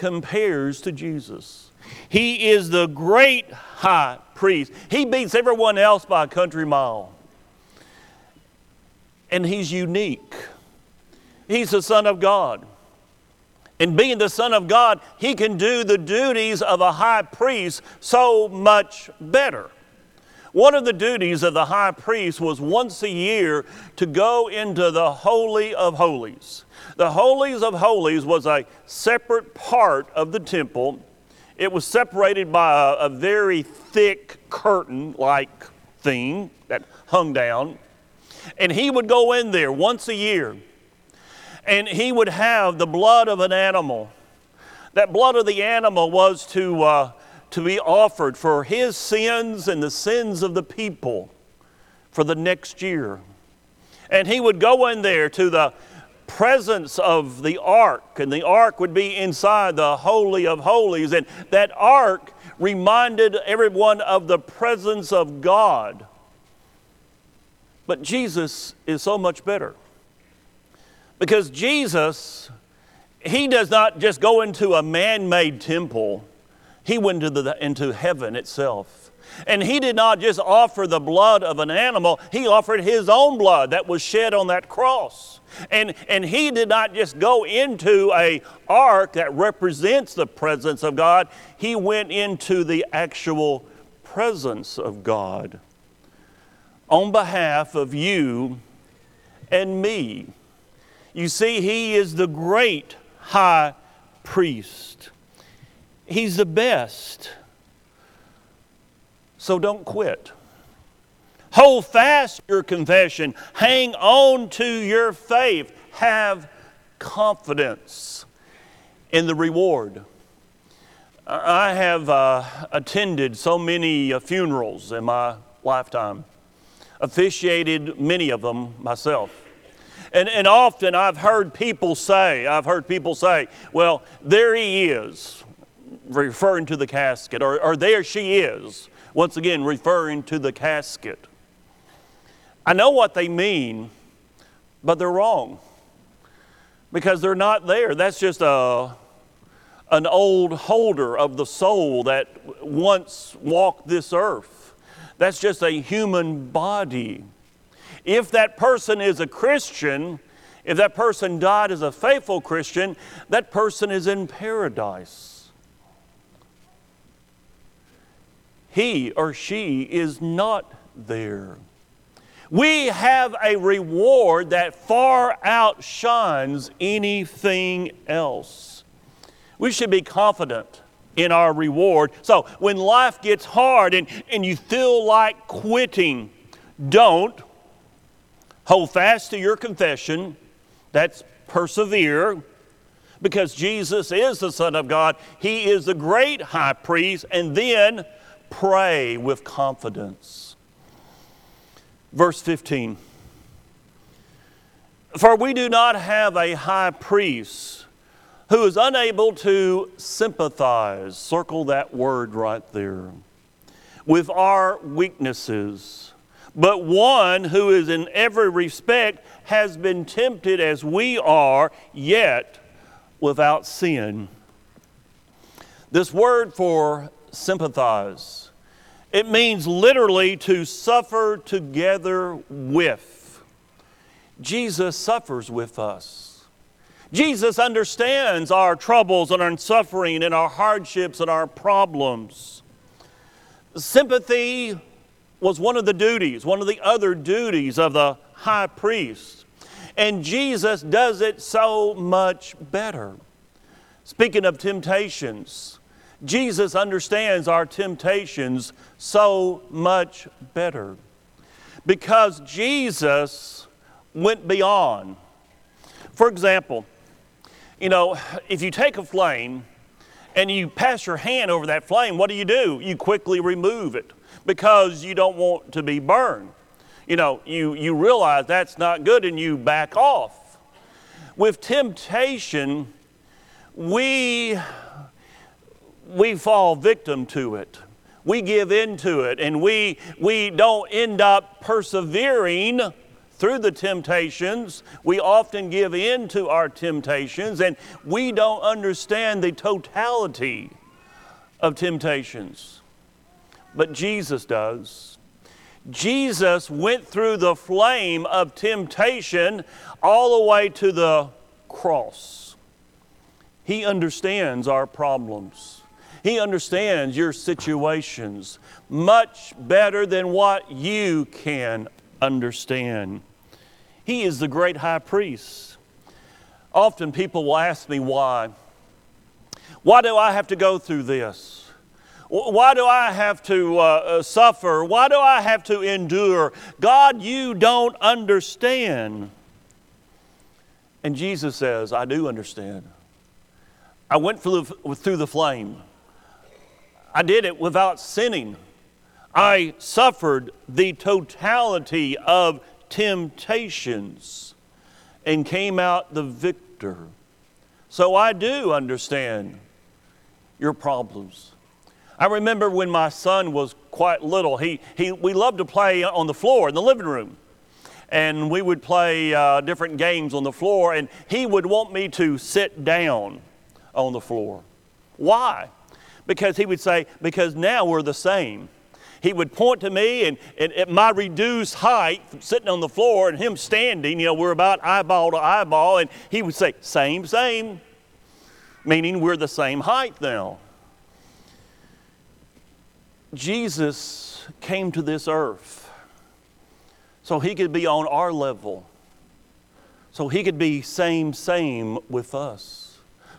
compares to Jesus. He is the great high priest. He beats everyone else by a country mile. And he's unique. He's the Son of God. And being the Son of God, he can do the duties of a high priest so much better. One of the duties of the high priest was once a year to go into the Holy of Holies. The Holies of Holies was a separate part of the temple. It was separated by a, a very thick curtain like thing that hung down. And he would go in there once a year and he would have the blood of an animal. That blood of the animal was to, uh, to be offered for his sins and the sins of the people for the next year. And he would go in there to the presence of the ark, and the ark would be inside the Holy of Holies. And that ark reminded everyone of the presence of God. But Jesus is so much better. Because Jesus, He does not just go into a man made temple, He went into, the, into heaven itself. And He did not just offer the blood of an animal, He offered His own blood that was shed on that cross. And, and He did not just go into a ark that represents the presence of God, He went into the actual presence of God on behalf of you and me. You see, he is the great high priest. He's the best. So don't quit. Hold fast your confession. Hang on to your faith. Have confidence in the reward. I have uh, attended so many uh, funerals in my lifetime, officiated many of them myself. And, and often I've heard people say, I've heard people say, well, there he is, referring to the casket, or, or there she is, once again, referring to the casket. I know what they mean, but they're wrong because they're not there. That's just a, an old holder of the soul that once walked this earth. That's just a human body. If that person is a Christian, if that person died as a faithful Christian, that person is in paradise. He or she is not there. We have a reward that far outshines anything else. We should be confident in our reward. So when life gets hard and, and you feel like quitting, don't Hold fast to your confession. That's persevere because Jesus is the Son of God. He is the great high priest. And then pray with confidence. Verse 15 For we do not have a high priest who is unable to sympathize, circle that word right there, with our weaknesses but one who is in every respect has been tempted as we are, yet without sin. This word for sympathize, it means literally to suffer together with. Jesus suffers with us. Jesus understands our troubles and our suffering and our hardships and our problems. Sympathy was one of the duties, one of the other duties of the high priest. And Jesus does it so much better. Speaking of temptations, Jesus understands our temptations so much better because Jesus went beyond. For example, you know, if you take a flame and you pass your hand over that flame, what do you do? You quickly remove it because you don't want to be burned. You know, you, you realize that's not good and you back off. With temptation, we, we fall victim to it. We give in to it and we, we don't end up persevering through the temptations, we often give in to our temptations and we don't understand the totality of temptations. But Jesus does. Jesus went through the flame of temptation all the way to the cross. He understands our problems. He understands your situations much better than what you can understand. He is the great high priest. Often people will ask me why. Why do I have to go through this? Why do I have to uh, uh, suffer? Why do I have to endure? God, you don't understand. And Jesus says, I do understand. I went through the, through the flame. I did it without sinning. I suffered the totality of temptations and came out the victor. So I do understand your problems. I remember when my son was quite little, he, he, we loved to play on the floor in the living room. And we would play uh, different games on the floor, and he would want me to sit down on the floor. Why? Because he would say, Because now we're the same he would point to me and, and at my reduced height, sitting on the floor, and him standing, you know, we're about eyeball to eyeball, and he would say, Same, same, meaning we're the same height now. Jesus came to this earth so he could be on our level, so he could be same, same with us,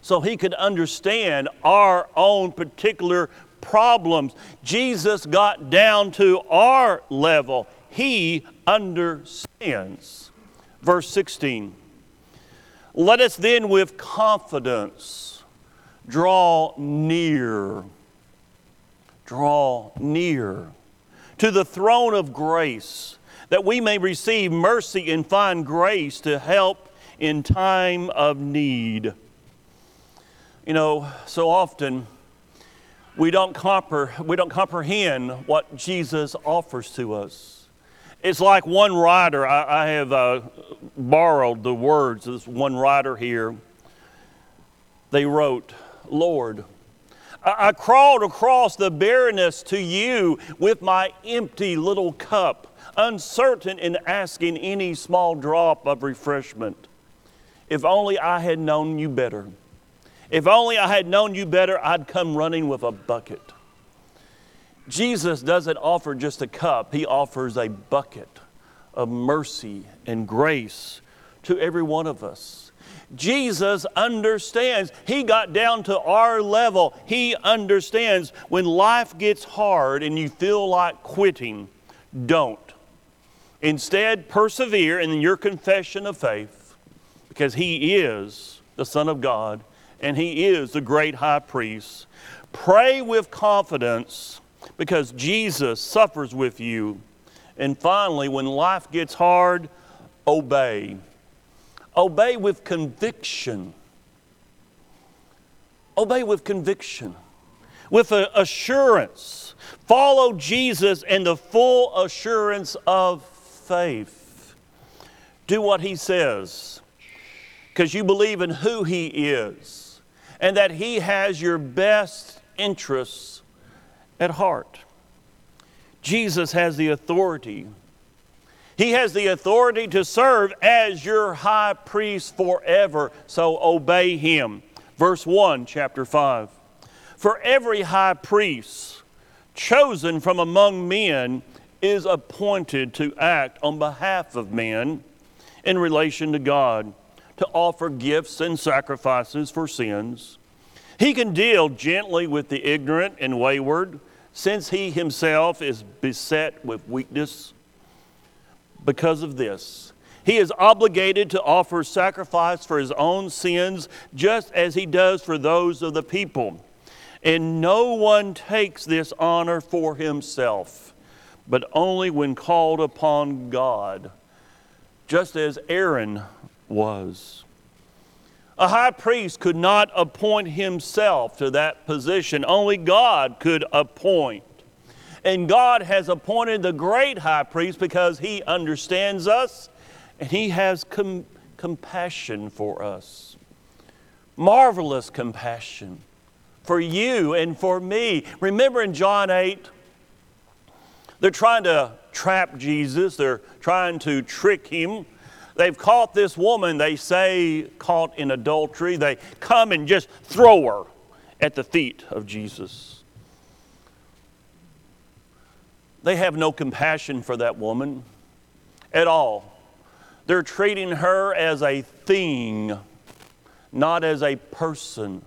so he could understand our own particular problems. Jesus got down to our level. He understands. Verse 16 Let us then with confidence draw near, draw near to the throne of grace that we may receive mercy and find grace to help in time of need. You know, so often we don't, compre- we don't comprehend what Jesus offers to us. It's like one writer, I, I have uh, borrowed the words of this one writer here. They wrote, Lord, I, I crawled across the barrenness to you with my empty little cup, uncertain in asking any small drop of refreshment. If only I had known you better. If only I had known you better, I'd come running with a bucket. Jesus doesn't offer just a cup, He offers a bucket of mercy and grace to every one of us. Jesus understands. He got down to our level. He understands when life gets hard and you feel like quitting, don't. Instead, persevere in your confession of faith because He is the Son of God and He is the great high priest. Pray with confidence because Jesus suffers with you. And finally, when life gets hard, obey. Obey with conviction. Obey with conviction, with assurance. Follow Jesus and the full assurance of faith. Do what He says because you believe in who He is and that He has your best interests at heart. Jesus has the authority. He has the authority to serve as your high priest forever, so obey Him. Verse 1, chapter 5. For every high priest chosen from among men is appointed to act on behalf of men in relation to God to offer gifts and sacrifices for sins. He can deal gently with the ignorant and wayward, since he himself is beset with weakness. Because of this, he is obligated to offer sacrifice for his own sins, just as he does for those of the people. And no one takes this honor for himself, but only when called upon God, just as Aaron was. A high priest could not appoint himself to that position, only God could appoint. And God has appointed the great high priest because he understands us and He has com- compassion for us. Marvelous compassion for you and for me. Remember in John 8, they're trying to trap Jesus, they're trying to trick him. They've caught this woman, they say, caught in adultery. They come and just throw her at the feet of Jesus. They have no compassion for that woman at all. They're treating her as a thing, not as a person.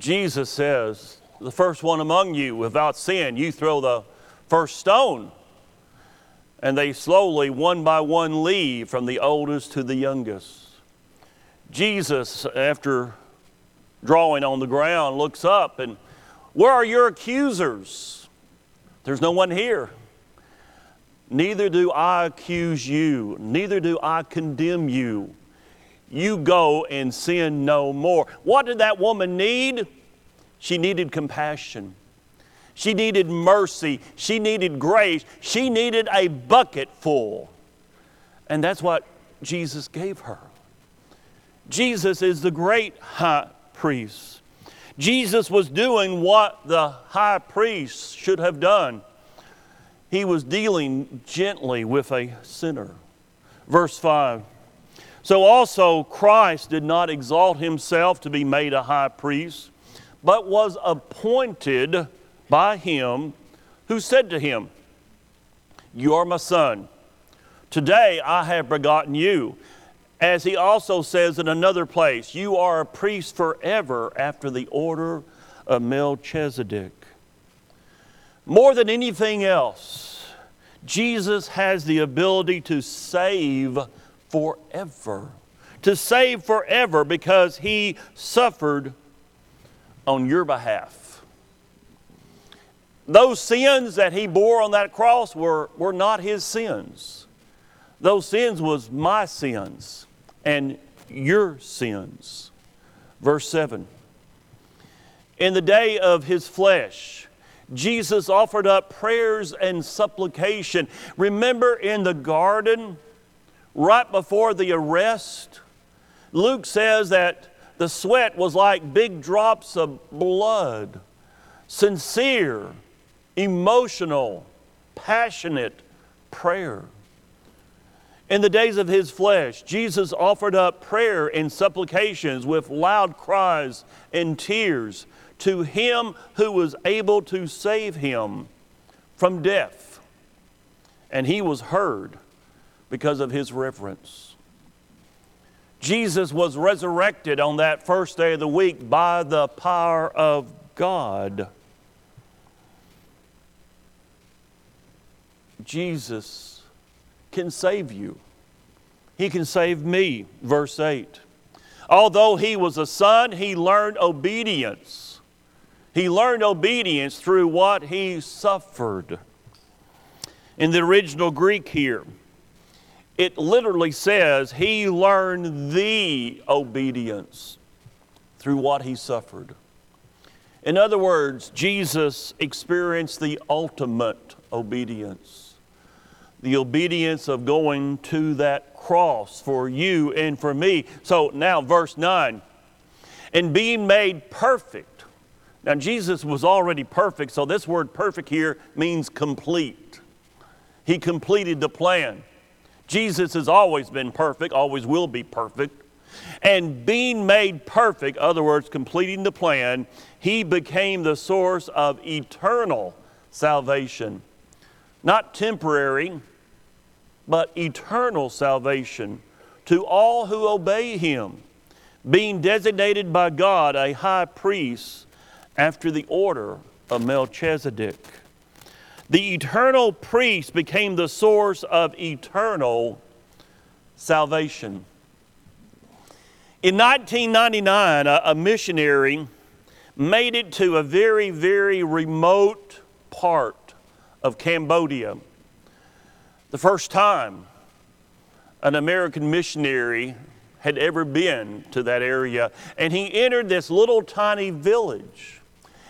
Jesus says, The first one among you without sin, you throw the first stone. And they slowly, one by one, leave from the oldest to the youngest. Jesus, after drawing on the ground, looks up and, Where are your accusers? There's no one here. Neither do I accuse you, neither do I condemn you. You go and sin no more. What did that woman need? She needed compassion. She needed mercy. She needed grace. She needed a bucket full. And that's what Jesus gave her. Jesus is the great high priest. Jesus was doing what the high priest should have done. He was dealing gently with a sinner. Verse 5 So also Christ did not exalt himself to be made a high priest, but was appointed by him who said to him, You are my son. Today I have begotten you. As he also says in another place, You are a priest forever after the order of Melchizedek. More than anything else, Jesus has the ability to save forever. To save forever because he suffered on your behalf. Those sins that he bore on that cross were, were not his sins. Those sins was my sins and your sins. Verse 7. In the day of his flesh, Jesus offered up prayers and supplication. Remember in the garden, right before the arrest, Luke says that the sweat was like big drops of blood. Sincere, emotional, passionate prayer. In the days of his flesh, Jesus offered up prayer and supplications with loud cries and tears to him who was able to save him from death. And he was heard because of his reverence. Jesus was resurrected on that first day of the week by the power of God. Jesus can save you. He can save me. Verse 8. Although he was a son, he learned obedience he learned obedience through what he suffered. In the original Greek here, it literally says he learned the obedience through what he suffered. In other words, Jesus experienced the ultimate obedience, the obedience of going to that cross for you and for me. So now, verse 9, and being made perfect now, Jesus was already perfect, so this word perfect here means complete. He completed the plan. Jesus has always been perfect, always will be perfect. And being made perfect, other words, completing the plan, he became the source of eternal salvation. Not temporary, but eternal salvation to all who obey him. Being designated by God a high priest after the order of Melchizedek. The eternal priest became the source of eternal salvation. In 1999, a, a missionary made it to a very, very remote part of Cambodia. The first time an American missionary had ever been to that area. And he entered this little tiny village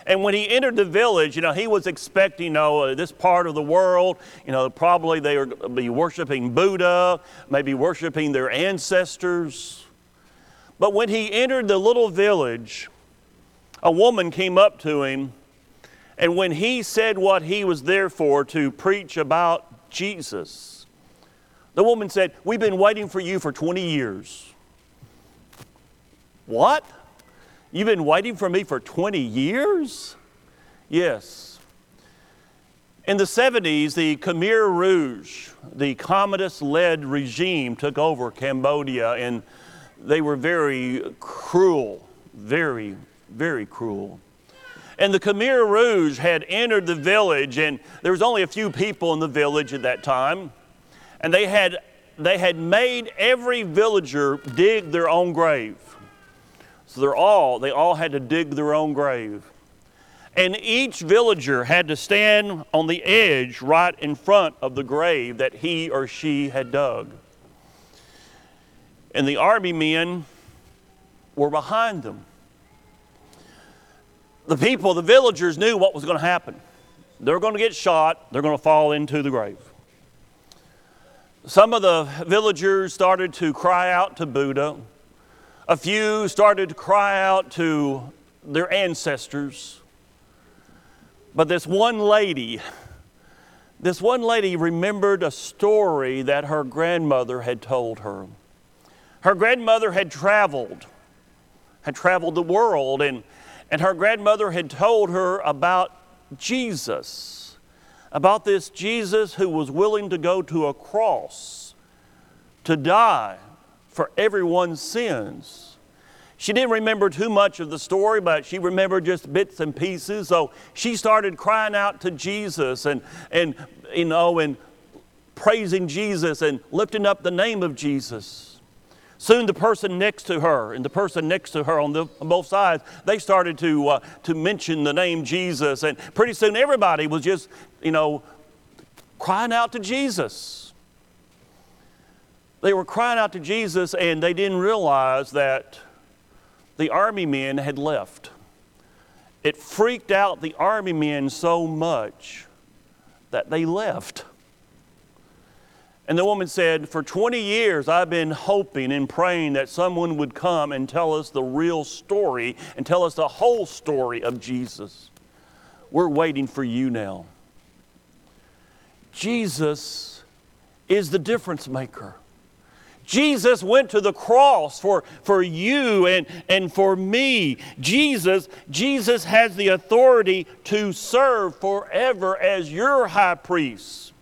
And when he entered the village, you know, he was expecting, you know, uh, this part of the world, you know, probably they would be worshiping Buddha, maybe worshiping their ancestors. But when he entered the little village, a woman came up to him, and when he said what he was there for, to preach about Jesus, the woman said, We've been waiting for you for 20 years. What? You've been waiting for me for 20 years? Yes. In the 70s, the Khmer Rouge, the communist led regime, took over Cambodia, and they were very cruel, very, very cruel. And the Khmer Rouge had entered the village, and there was only a few people in the village at that time. And they had, they had made every villager dig their own grave. So they're all, they all had to dig their own grave. And each villager had to stand on the edge right in front of the grave that he or she had dug. And the army men were behind them. The people, the villagers knew what was going to happen. They're going to get shot, they're going to fall into the grave. Some of the villagers started to cry out to Buddha. A few started to cry out to their ancestors. But this one lady, this one lady remembered a story that her grandmother had told her. Her grandmother had traveled, had traveled the world, and, and her grandmother had told her about Jesus, about this Jesus who was willing to go to a cross to die for everyone's sins. She didn't remember too much of the story, but she remembered just bits and pieces. So she started crying out to Jesus and, and you know, and praising Jesus and lifting up the name of Jesus. Soon the person next to her and the person next to her on, the, on both sides, they started to, uh, to mention the name Jesus. And pretty soon everybody was just, you know, crying out to Jesus. They were crying out to Jesus and they didn't realize that the army men had left. It freaked out the army men so much that they left. And the woman said, For 20 years, I've been hoping and praying that someone would come and tell us the real story and tell us the whole story of Jesus. We're waiting for you now. Jesus is the difference maker. Jesus went to the cross for, for you and, and for me. Jesus, Jesus has the authority to serve forever as your high priest.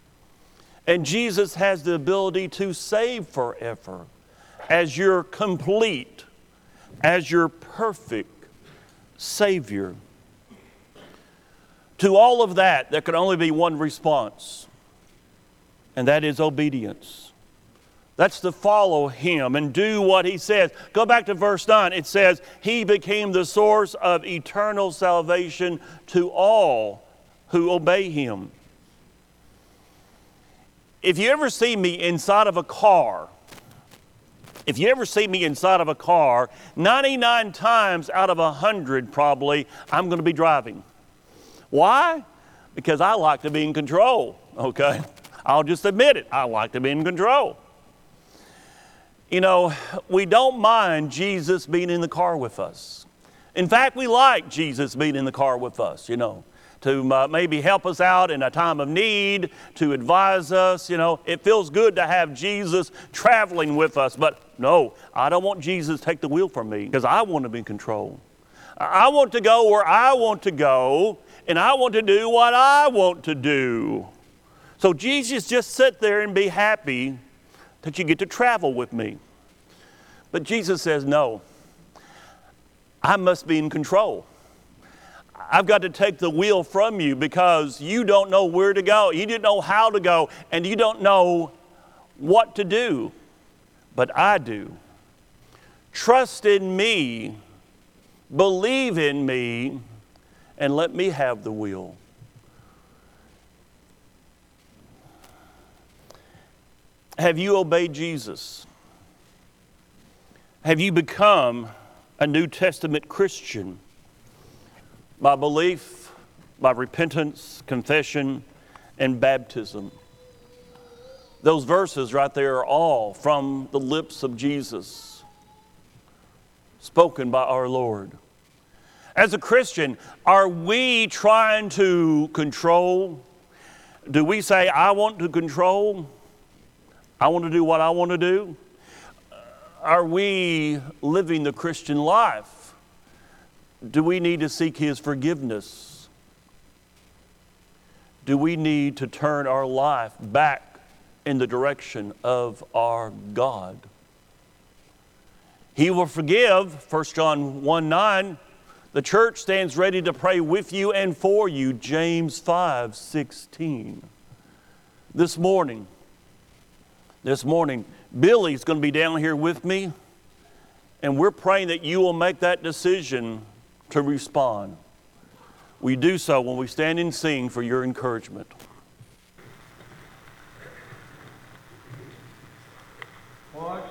And Jesus has the ability to save forever as your complete, as your perfect Savior. To all of that, there can only be one response, and that is obedience. That's to follow him and do what he says. Go back to verse 9. It says, He became the source of eternal salvation to all who obey him. If you ever see me inside of a car, if you ever see me inside of a car, 99 times out of 100 probably, I'm going to be driving. Why? Because I like to be in control, okay? I'll just admit it. I like to be in control. You know, we don't mind Jesus being in the car with us. In fact, we like Jesus being in the car with us, you know, to uh, maybe help us out in a time of need, to advise us. You know, it feels good to have Jesus traveling with us, but no, I don't want Jesus to take the wheel from me because I want to be in control. I want to go where I want to go, and I want to do what I want to do. So Jesus just sit there and be happy that you get to travel with me. But Jesus says, No, I must be in control. I've got to take the wheel from you because you don't know where to go. You didn't know how to go, and you don't know what to do. But I do. Trust in me, believe in me, and let me have the wheel. Have you obeyed Jesus? Have you become a New Testament Christian? By belief, by repentance, confession, and baptism. Those verses right there are all from the lips of Jesus, spoken by our Lord. As a Christian, are we trying to control? Do we say, I want to control? I want to do what I want to do? Are we living the Christian life? Do we need to seek His forgiveness? Do we need to turn our life back in the direction of our God. He will forgive, 1 John 1 9. The church stands ready to pray with you and for you, James 5 16. This morning, this morning, Billy's going to be down here with me, and we're praying that you will make that decision to respond. We do so when we stand and sing for your encouragement. What?